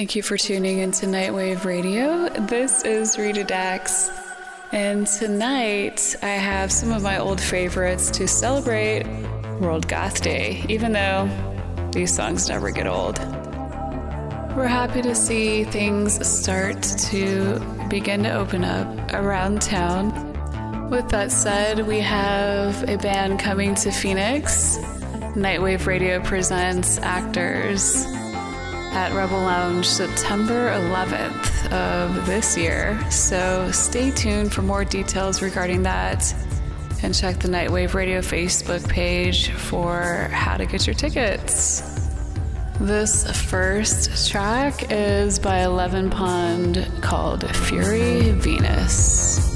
Thank you for tuning into Nightwave Radio. This is Rita Dax, and tonight I have some of my old favorites to celebrate World Goth Day, even though these songs never get old. We're happy to see things start to begin to open up around town. With that said, we have a band coming to Phoenix. Nightwave Radio presents actors at Rebel Lounge September 11th of this year. So stay tuned for more details regarding that and check the Nightwave Radio Facebook page for how to get your tickets. This first track is by Eleven Pond called Fury Venus.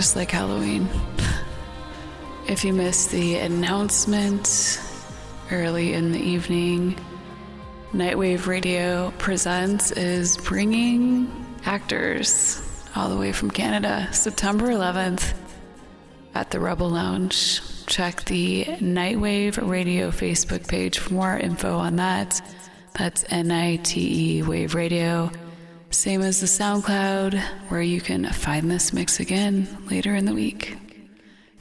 Just like Halloween. if you missed the announcement early in the evening, Nitewave Radio Presents is bringing actors all the way from Canada, September 11th at the Rebel Lounge. Check the Nitewave Radio Facebook page for more info on that. That's N I T E Wave Radio. Same as the SoundCloud, where you can find this mix again later in the week.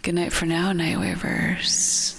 Good night for now, Nitewavers.